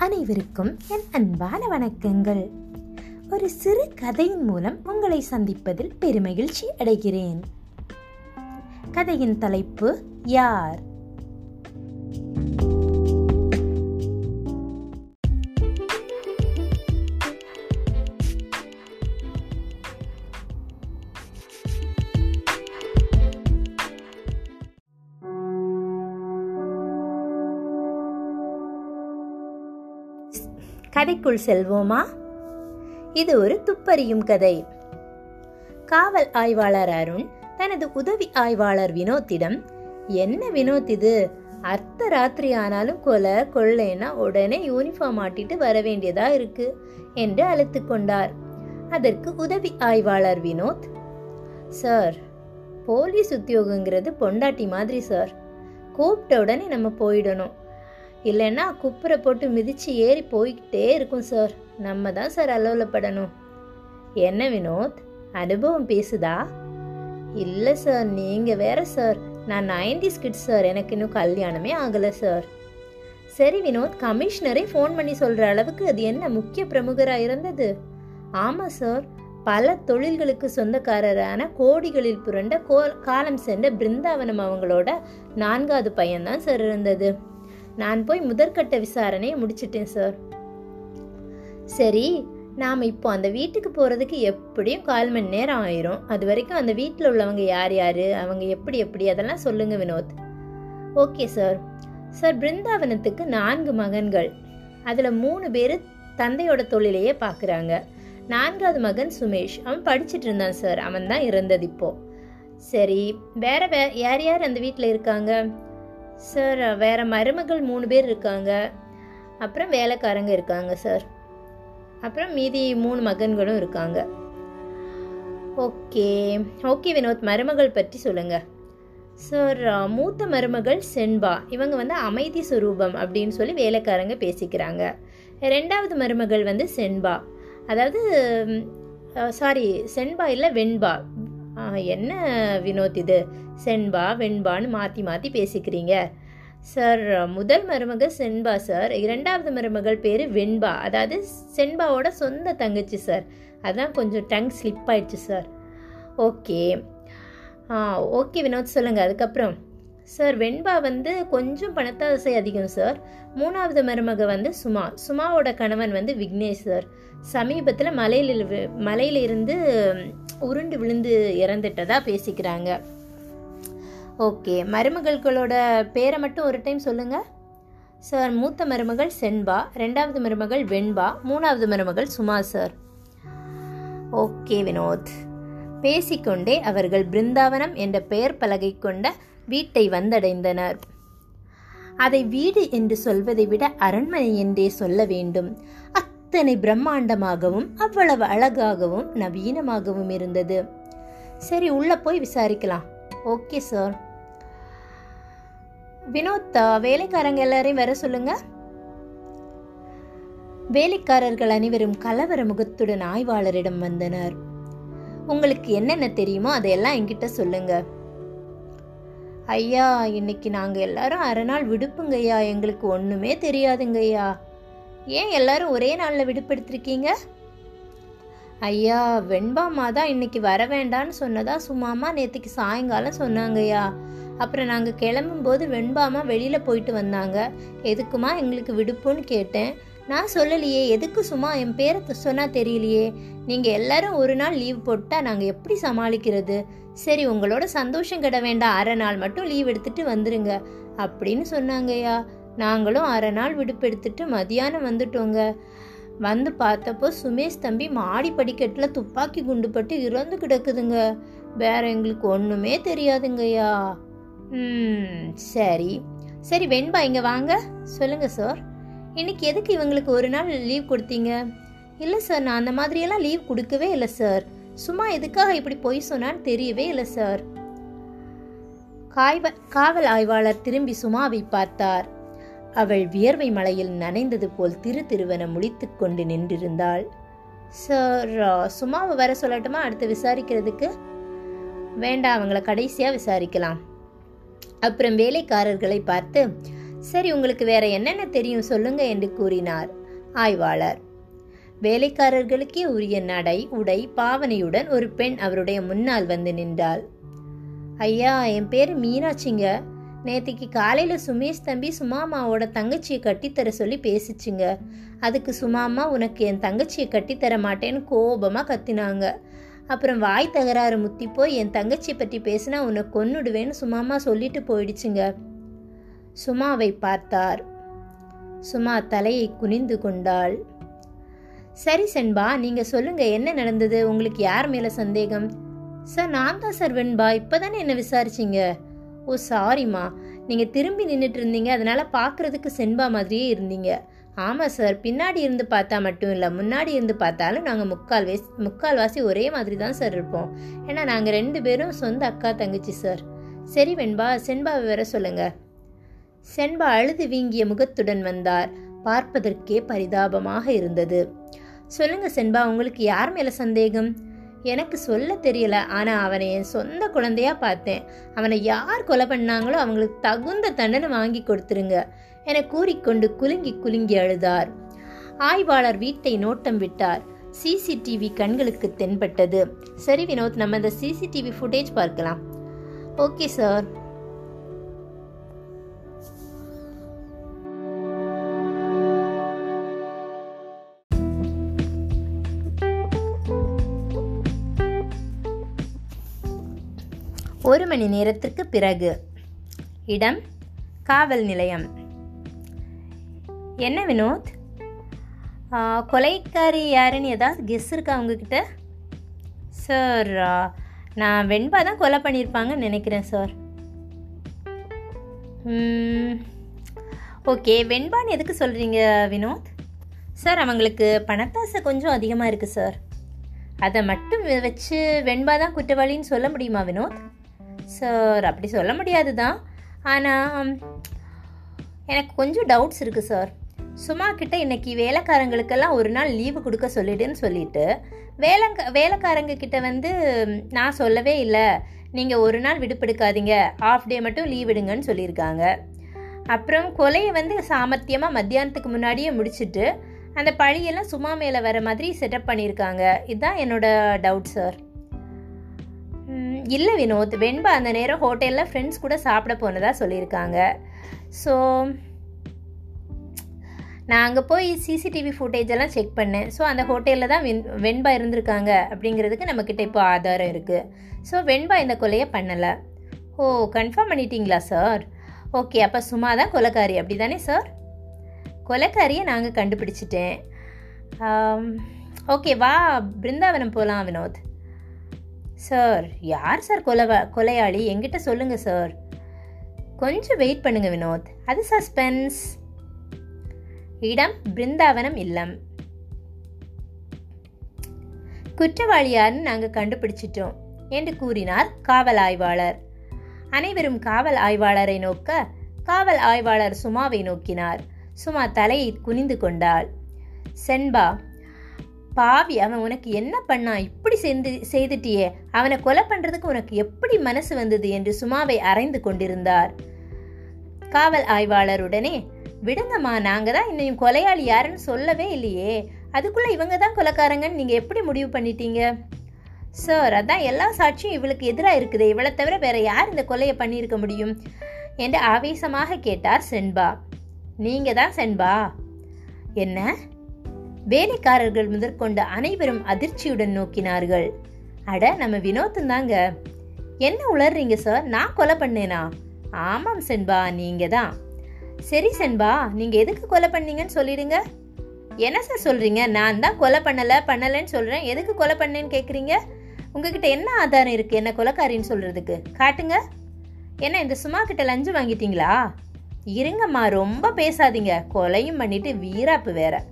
அனைவருக்கும் என் அன்பான வணக்கங்கள். ஒரு சிறு கதையின் மூலம் உங்களை சந்திப்பதில் பெருமகிழ்ச்சி அடைகிறேன். கதையின் தலைப்பு யார்? கதைக்குள் செல்வோமா? இது ஒரு துப்பறியும் கதை. காவல் ஆய்வாளர் அருண் தனது உதவி ஆய்வாளர் வினோத்திடம் என்ன வினோத் இது? அர்த்த ராத்திரி ஆனாலும் கொலை கொள்ளைன்னா உடனே யூனிஃபார்ம் மாட்டிட்டு வர வேண்டியதா இருக்கு? என்று அழைத்து கொண்டார். அதற்கு உதவி ஆய்வாளர் வினோத் சார் போலீஸ் உத்தியோகங்கிறது பொண்டாட்டி மாதிரி சார். கூப்பிட்ட உடனே நம்ம போயிடணும். இல்லைன்னா குப்புரை போட்டு மிதித்து ஏறி போய்கிட்டே இருக்கும் சார் நம்ம தான் சார் அலுவலப்படணும் என்ன வினோத்? அனுபவம் பேசுதா? இல்லை சார் நீங்கள் வேற சார் நான் நைன்டி கிட்ஸ் சார் எனக்கு இன்னும் கல்யாணமே ஆகலை சார் சரி வினோத். கமிஷனரே ஃபோன் பண்ணி சொல்கிற அளவுக்கு அது என்ன முக்கிய பிரமுகராக இருந்தது? ஆமாம் சார் பல தொழில்களுக்கு சொந்தக்காரரான கோடிகளில் புரண்ட கோ காலம் சென்ற பிருந்தாவனம் அவங்களோட நான்காவது பையன்தான் சார் இருந்தது. நான் போய் முதற்கட்ட விசாரணையை முடிச்சிட்டேன் சார். சரி நாம் இப்போ அந்த வீட்டுக்கு போகிறதுக்கு எப்படியும் கால் மணி நேரம் ஆயிரும். அது வரைக்கும் அந்த வீட்டில் உள்ளவங்க யார் யார் அவங்க எப்படி எப்படி அதெல்லாம் சொல்லுங்க வினோத். Okay sir. சார் பிருந்தாவனத்துக்கு நான்கு மகன்கள். அதில் மூணு பேர் தந்தையோட தொழிலையே பார்க்குறாங்க நான்காவது மகன் சுமேஷ். அவன் படிச்சுட்டு இருந்தான் சார். அவன் தான் இருந்தது இப்போது சரி வேற வே யார் யார் அந்த வீட்டில் இருக்காங்க? சார் வேறு மருமகள் மூணு பேர் இருக்காங்க. அப்புறம் வேலைக்காரங்க இருக்காங்க சார் அப்புறம் மீதி மூணு மகன்களும் இருக்காங்க. Okay okay Vinod. மருமகள் பற்றி சொல்லுங்கள் சார் மூத்த மருமகள் செண்பா. இவங்க வந்து அமைதி சுரூபம் அப்படின்னு சொல்லி வேலைக்காரங்க பேசிக்கிறாங்க. ரெண்டாவது மருமகள் வந்து செண்பா. அதாவது சாரி செண்பா இல்லை வெண்பா. என்ன வினோத் இது? செண்பா வெண்பான்னு மாற்றி மாற்றி பேசிக்கிறீங்க. சார் முதல் மருமக செண்பா சார். இரண்டாவது மருமகள் பேர் வெண்பா. அதாவது செண்பாவோட சொந்த தங்கச்சி சார். அதான் கொஞ்சம் டங் ஸ்லிப் ஆயிடுச்சு சார். ஓகே. ஆ ஓகே வினோத் சொல்லுங்கள் அதுக்கப்புறம். சார் வெண்பா வந்து கொஞ்சம் பணத்தாசை அதிகம் சார். மூணாவது மருமக வந்து சுமா. சுமாவோட கணவன் வந்து விக்னேஷ் சார். சமீபத்தில் மலையில் மலையில இருந்து உருண்டு விழுந்து இறந்துட்டதா பேசிக்கிறாங்க. ஓகே. மருமகள்களோட பேரை மட்டும் ஒரு டைம் சொல்லுங்க. சார் மூத்த மருமகள் சென்பா ரெண்டாவது மருமகள் வெண்பா மூணாவது மருமகள் சுமா சார். ஓகே வினோத். பேசிக்கொண்டே அவர்கள் பிருந்தாவனம் என்ற பெயர் பலகை கொண்ட வீட்டை வந்தடைந்தனர். அதை வீடு என்று சொல்வதை விட அரண்மனை என்றே சொல்ல வேண்டும். அத்தனை பிரம்மாண்டமாகவும் அவ்வளவு அழகாகவும் நவீனமாகவும் இருந்தது. சரி உள்ள போய் விசாரிக்கலாம். Okay sir. வினோத் வேலைக்காரங்க எல்லாரையும் வர சொல்லுங்க. வேலைக்காரர்கள் அனைவரும் கலவர முகத்துடன் ஆய்வாளரிடம் வந்தனர். உங்களுக்கு என்னென்ன தெரியுமோ அதையெல்லாம் என்கிட்ட சொல்லுங்கள் ஐயா இன்னைக்கு நாங்கள் எல்லாரும் அரை நாள் விடுப்புங்கய்யா எங்களுக்கு ஒன்றுமே தெரியாதுங்கய்யா ஏன் எல்லாரும் ஒரே நாளில் விடுப்பெடுத்திருக்கீங்க? ஐயா வெண்பாமா தான் இன்னைக்கு வர வேண்டான்னு சொன்னதா சும்மாமா நேற்றுக்கு சாயங்காலம் சொன்னாங்கய்யா அப்புறம் நாங்கள் கிளம்பும்போது வெண்பாமா வெளியில் போயிட்டு வந்தாங்க. எதுக்குமா எங்களுக்கு விடுப்புன்னு கேட்டேன். நான் சொல்லலையே எதுக்கு சும்மா என் பேரை சொன்னால் தெரியலையே. நீங்கள் எல்லாரும் ஒரு நாள் லீவ் போட்டால் நாங்கள் எப்படி சமாளிக்கிறது? சரி உங்களோட சந்தோஷம் கிட வேண்டாம் அரை நாள் மட்டும் லீவ் எடுத்துட்டு வந்துருங்க அப்படின்னு சொன்னாங்கய்யா. நாங்களும் அரை நாள் விடுப்பு எடுத்துட்டு மதியானம் வந்துட்டோங்க. வந்து பார்த்தப்போ சுமேஷ் தம்பி மாடி படிக்கட்டில் துப்பாக்கி குண்டு பட்டு இறந்து கிடக்குதுங்க. வேற எங்களுக்கு ஒன்றுமே தெரியாதுங்கய்யா. ம் சரி. சரி வெண்பா இங்கே வாங்க. சொல்லுங்க சார் இன்னைக்கு எதுக்கு இவங்களுக்கு ஒரு நாள் லீவ் கொடுத்தீங்க? இல்லை சார் நான் அந்த மாதிரியெல்லாம் லீவ் கொடுக்கவே இல்லை சார் சும்மா எதுக்காக இப்படி பொய் சொன்னான்னு தெரியவே இல்லை சார் காய்வ காவல் ஆய்வாளர் திரும்பி சுமாவை பார்த்தார். அவள் வியர்வை மலையில் நனைந்தது போல் திரு திருவன முழித்து கொண்டு நின்றிருந்தாள். சார் சுமாவை வர சொல்லட்டுமா? அடுத்து விசாரிக்கிறதுக்கு? வேண்டாம் அவங்கள கடைசியாக விசாரிக்கலாம். அப்புறம் வேலைக்காரர்களை பார்த்து சரி உங்களுக்கு வேற என்னென்ன தெரியும்? சொல்லுங்க என்று கூறினார் ஆய்வாளர். வேலைக்காரர்களுக்கே உரிய நடை உடை பாவனையுடன் ஒரு பெண் அவருடைய முன்னால் வந்து நின்றாள். ஐயா என் பேர் மீனாட்சிங்க. நேத்திக்கு காலையில சுமேஷ் தம்பி சுமாமாவோட தங்கச்சியை கட்டித்தர சொல்லி பேசிச்சுங்க. அதுக்கு சுமாமா உனக்கு என் தங்கச்சியை கட்டித்தர மாட்டேன்னு கோபமா கத்தினாங்க. அப்புறம் வாய் தகராறு முத்தி போய் என் தங்கச்சியை பற்றி பேசினா உன்னை கொன்னுடுவேன்னு சுமாமா சொல்லிட்டு போயிடுச்சுங்க. சுமாவை பார்த்தார். சுமா தலையை குனிந்து கொண்டாள். சரி செண்பா நீங்க சொல்லுங்க என்ன நடந்தது? உங்களுக்கு யார் மேல சந்தேகம்? சார் நான் தான் சார் வெண்பா. இப்பதானே என்ன விசாரிச்சீங்க? ஓ சாரிம்மா நீங்க திரும்பி நின்றுட்டு இருந்தீங்க. அதனால பார்க்கறதுக்கு செண்பா மாதிரியே இருந்தீங்க. ஆமா சார் பின்னாடி இருந்து பார்த்தா மட்டும் இல்லை. முன்னாடி இருந்து பார்த்தாலும் நாங்கள் முக்கால் வயசு முக்கால்வாசி ஒரே மாதிரி தான் சார் இருப்போம். ஏன்னா நாங்கள் ரெண்டு பேரும் சொந்த அக்கா தங்கச்சி சார். சரி வெண்பா செண்பாவை வேற சொல்லுங்க. செண்பா அழுது வீங்கிய முகத்துடன் வந்தார். பார்ப்பதற்கே பரிதாபமாக இருந்தது. சொல்லுங்க செண்பா உங்களுக்கு யார் மேல சந்தேகம்? எனக்கு சொல்ல தெரியல ஆனா அவனை என் சொந்த குழந்தையா பார்த்தேன். அவனை யார் கொலை பண்ணாங்களோ அவங்களுக்கு தகுந்த தண்டனை வாங்கி கொடுத்துருங்க என கூறிக்கொண்டு குலுங்கி குலுங்கி அழுதார். ஆய்வாளர் வீட்டை நோட்டம் விட்டார். சிசிடிவி கண்களுக்கு தென்பட்டது. சரி வினோத் நம்ம இந்த சிசிடிவி ஃபுட்டேஜ் பார்க்கலாம். Okay sir. ஒரு மணி நேரத்திற்கு பிறகு. இடம் காவல் நிலையம். என்ன வினோத்? கொலைக்காரி யாருன்னு ஏதாவது கெஸ் இருக்கா உங்ககிட்ட? சார் நான் வெண்பா தான் கொலை பண்ணியிருப்பாங்கன்னு நினைக்கிறேன் சார் ஓகே வெண்பான்னு எதுக்கு சொல்கிறீங்க வினோத்? சார் அவங்களுக்கு பணத்தாசை கொஞ்சம் அதிகமாக இருக்குது சார் அதை மட்டும் வச்சு வெண்பா தான் குற்றவாளின்னு சொல்ல முடியுமா வினோத்? சார் அப்படி சொல்ல முடியாது தான் ஆனால் எனக்கு கொஞ்சம் டவுட்ஸ் இருக்குது சார். சும்மா கிட்ட இன்னைக்கு வேலைக்காரங்களுக்கெல்லாம் ஒரு நாள் லீவு கொடுக்க சொல்லிடுன்னு சொல்லிட்டு வேலைங்க வேலைக்காரங்க கிட்ட வந்து நான் சொல்லவே இல்லை. நீங்கள் ஒரு நாள் விடுப்பெடுக்காதீங்க ஆஃப் டே மட்டும் லீவ் விடுங்கன்னு சொல்லியிருக்காங்க. அப்புறம் கொலையை வந்து சாமர்த்தியமாக மத்தியானத்துக்கு முன்னாடியே முடிச்சுட்டு அந்த பழியெல்லாம் சும்மா மேலே வர மாதிரி செட்டப் பண்ணியிருக்காங்க. இதுதான் என்னோட டவுட் சார் இல்லை வினோத். வெண்பா அந்த நேரம் ஹோட்டலில் ஃப்ரெண்ட்ஸ் கூட சாப்பிட போனதாக சொல்லியிருக்காங்க. ஸோ நான் அங்கே போய் சிசிடிவி ஃபுட்டேஜ் எல்லாம் செக் பண்ணேன். ஸோ அந்த ஹோட்டலில் தான் வெண் வெண்பா இருந்திருக்காங்க அப்படிங்கிறதுக்கு நம்மக்கிட்ட இப்போ ஆதாரம் இருக்குது ஸோ வெண்பா இந்த கொலையை பண்ணலை. ஓ கன்ஃபார்ம் பண்ணிட்டீங்களா சார் ஓகே அப்போ சும்மா தான் கொலைக்காரி. அப்படி தானே சார் கொலைக்காரியை நாங்கள் கண்டுபிடிச்சிட்டேன். ஓகே வா பிருந்தாவனம் போகலாம் வினோத். சார் யார் சார் கொலை கொலையாளி? எங்கிட்ட சொல்லுங்க சார். கொஞ்சம் வெயிட் பண்ணுங்க வினோத். அது சஸ்பென்ஸ் இடம் பிருந்தாவனம் இல்லம். குற்றவாளி யாருன்னு நாங்கள் கண்டுபிடிச்சிட்டோம் என்று கூறினார் காவல் ஆய்வாளர். அனைவரும் காவல் ஆய்வாளரை நோக்க காவல் ஆய்வாளர் சுமாவை நோக்கினார். சுமா தலையை குனிந்து கொண்டாள். சென்பா பாவி அவன் உனக்கு என்ன பண்ணான் இப்படி செய்து செய்துட்டியே. அவனை கொலை பண்றதுக்கு உனக்கு எப்படி மனசு வந்தது? என்று சுமாவை அரைந்து கொண்டிருந்தார். காவல் ஆய்வாளருடனே விடுங்கம்மா நாங்க தான் இன்னையும் கொலையாளி யாருன்னு சொல்லவே இல்லையே. அதுக்குள்ள இவங்க தான் கொலைக்காரங்கன்னு நீங்க எப்படி முடிவு பண்ணிட்டீங்க? சார் அதான் எல்லா சாட்சியும் இவளுக்கு எதிராக இருக்குது. இவளை தவிர வேற யார் இந்த கொலையை பண்ணியிருக்க முடியும்? என்று ஆவேசமாக கேட்டார் சென்பா நீங்க தான் சென்பா என்ன? வேலைக்காரர்கள் முதற்கொண்டு அனைவரும் அதிர்ச்சியுடன் நோக்கினார்கள். அட நம்ம வினோத்தும் தாங்க என்ன உளர்றீங்க சார் நான் கொலை பண்ணேனா? ஆமாம் சென்பா நீங்க தான் சரி சென்பா நீங்க எதுக்கு கொலை பண்ணீங்கன்னு சொல்லிடுங்க. என்ன சார் சொல்றீங்க? நான் தான் கொலை பண்ணல பண்ணலன்னு சொல்றேன். எதுக்கு கொலை பண்ணேன்னு கேக்குறீங்க? உங்ககிட்ட என்ன ஆதாரம் இருக்கு? என்ன கொலைக்காரின்னு சொல்றதுக்கு. காட்டுங்க. என்ன இந்த சும்மா கிட்ட லஞ்சம் வாங்கிட்டீங்களா? இருங்கம்மா ரொம்ப பேசாதீங்க. கொலையும் பண்ணிட்டு வீராப்பு வேற.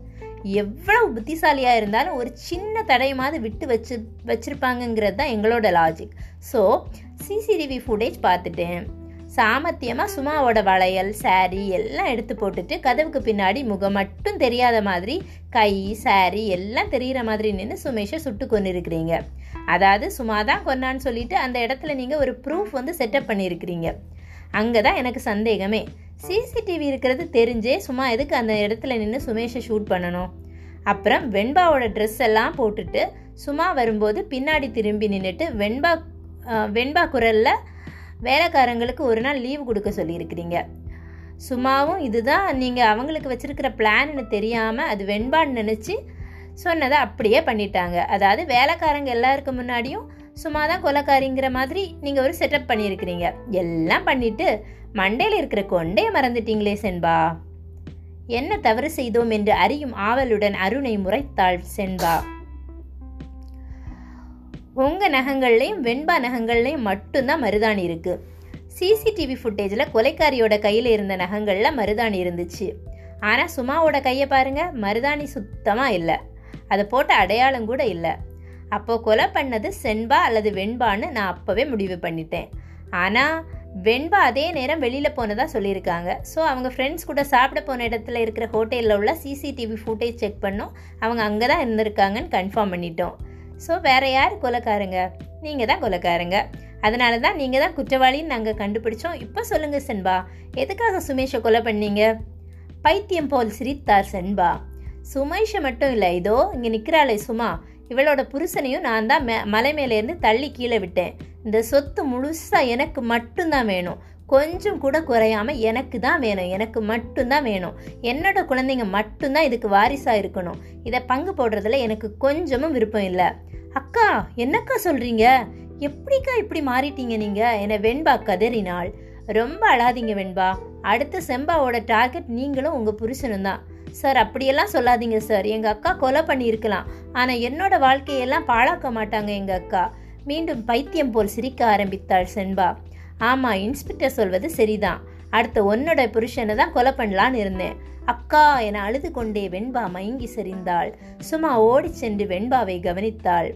எவ்வளவு புத்திசாலியாக இருந்தாலும் ஒரு சின்ன தடையமாவது விட்டு வச்சு வச்சுருப்பாங்கங்கிறது தான் எங்களோட லாஜிக் ஸோ சிசிடிவி ஃபுட்டேஜ் பார்த்துட்டேன். சாமர்த்தியமாக சுமாவோட வளையல் சாரி எல்லாம் எடுத்து போட்டுட்டு கதவுக்கு பின்னாடி முகம் மட்டும் தெரியாத மாதிரி கை சாரி எல்லாம் தெரிகிற மாதிரி நின்று சுமேஷை சுட்டு கொண்டு இருக்கிறீங்க அதாவது சும்மா தான் கொன்னான்னு சொல்லிட்டு அந்த இடத்துல நீங்கள் ஒரு ப்ரூஃப் வந்து செட்டப் பண்ணியிருக்கிறீங்க அங்கே தான் எனக்கு சந்தேகமே. சிசிடிவி இருக்கிறது தெரிஞ்சே சும்மா எதுக்கு அந்த இடத்துல நின்று சுமேஷை ஷூட் பண்ணணும்? அப்புறம் வெண்பாவோட ட்ரெஸ் எல்லாம் போட்டுட்டு சும்மா வரும்போது பின்னாடி திரும்பி நின்றுட்டு வெண்பா வெண்பா குரலில் வேலைக்காரங்களுக்கு ஒரு நாள் லீவு கொடுக்க சொல்லியிருக்கிறீங்க. சும்மாவும் இதுதான் நீங்கள் அவங்களுக்கு வச்சுருக்கிற பிளான்னு தெரியாமல் அது வெண்பான்னு நினச்சி சொன்னதை அப்படியே பண்ணிட்டாங்க. அதாவது வேலைக்காரங்க எல்லாருக்கும் முன்னாடியும் சும்மா தான் கொலைக்காரிங்கிற மாதிரி நீங்கள் ஒரு செட்டப் பண்ணியிருக்கிறீங்க. எல்லாம் பண்ணிட்டு மண்டையில் இருக்கிற கொண்டையை மறந்துட்டீங்களே சென்பா என்ன தவறு செய்தோம் என்று அறியும் ஆவலுடன் அருணை முறைத்தாள் சென்பா உங்க நகங்கள்லையும் வெண்பா நகங்கள்லையும் மட்டும்தான் மருதாணி இருக்கு. சிசிடிவி ஃபுட்டேஜில் கொலைக்காரியோட கையில் இருந்த நகங்களில் மருதாணி இருந்துச்சு. ஆனால் சுமாவோட கையை பாருங்க மருதாணி சுத்தமாக இல்லை. அதை போட்ட அடையாளம் கூட இல்லை. அப்போ கொலை பண்ணது செண்பா அல்லது வெண்பான்னு நான் அப்போவே முடிவு பண்ணிட்டேன். ஆனால் வெண்பா அதே நேரம் வெளியில் போனதா சொல்லியிருக்காங்க. ஸோ அவங்க ஃப்ரெண்ட்ஸ் கூட சாப்பிட போன இடத்துல இருக்கிற ஹோட்டலில் உள்ள சிசிடிவி ஃபுட்டேஜ் செக் பண்ணோம். அவங்க அங்கே தான் இருந்திருக்காங்கன்னு கன்ஃபார்ம் பண்ணிட்டோம். ஸோ வேற யார் கொலைக்காரங்க? நீங்கள் தான் கொலைக்காரங்க. அதனால தான் நீங்கள் தான் குற்றவாளின்னு நாங்கள் கண்டுபிடிச்சோம். இப்போ சொல்லுங்கள் சென்பா எதுக்காக சுமேஷை கொலை பண்ணீங்க? பைத்தியம் போல் சிரித்தார் சென்பா சுமேஷை மட்டும் இல்லை இதோ இங்கே நிற்கிறாளே சுமா. இவளோட புருஷனையும் நான் தான் மே மலை மேலேருந்து தள்ளி கீழே விட்டேன். இந்த சொத்து முழுசாக எனக்கு மட்டும்தான் வேணும். கொஞ்சம் கூட குறையாம எனக்கு தான் வேணும். எனக்கு மட்டும்தான் வேணும். என்னோட குழந்தைங்க மட்டும்தான் இதுக்கு வாரிசாக இருக்கணும். இதை பங்கு போடுறதுல எனக்கு கொஞ்சமும் விருப்பம் இல்லை. அக்கா என்னக்கா சொல்கிறீங்க எப்படிக்கா இப்படி மாறிட்டீங்க நீங்கள் என்னை வெண்பா கதறினாள். ரொம்ப அழாதீங்க வெண்பா. அடுத்த செம்பாவோட டார்கெட் நீங்களும் உங்கள் புருஷனும் தான். சார் அப்படியெல்லாம் சொல்லாதீங்க சார். எங்க அக்கா கொலை பண்ணியிருக்கலாம். ஆனா என்னோட வாழ்க்கையெல்லாம் பாழாக்க மாட்டாங்க எங்க அக்கா. மீண்டும் பைத்தியம் போல் சிரிக்க ஆரம்பித்தாள் சென்பா ஆமா இன்ஸ்பெக்டர் சொல்வது சரிதான். அடுத்த உன்னோட புருஷனை தான் கொலை பண்ணலான்னு இருந்தேன். அக்கா என அழுது கொண்டே வெண்பா மயங்கி சரிந்தாள். சும்மா ஓடிச் சென்று வெண்பாவை கவனித்தாள்.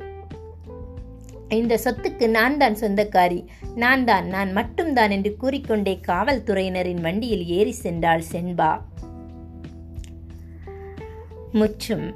இந்த சொத்துக்கு நான் தான் சொந்தக்காரி. நான் தான் நான் மட்டும்தான் என்று கூறிக்கொண்டே காவல்துறையினரின் வண்டியில் ஏறி சென்றாள் செண்பா. Mıçım.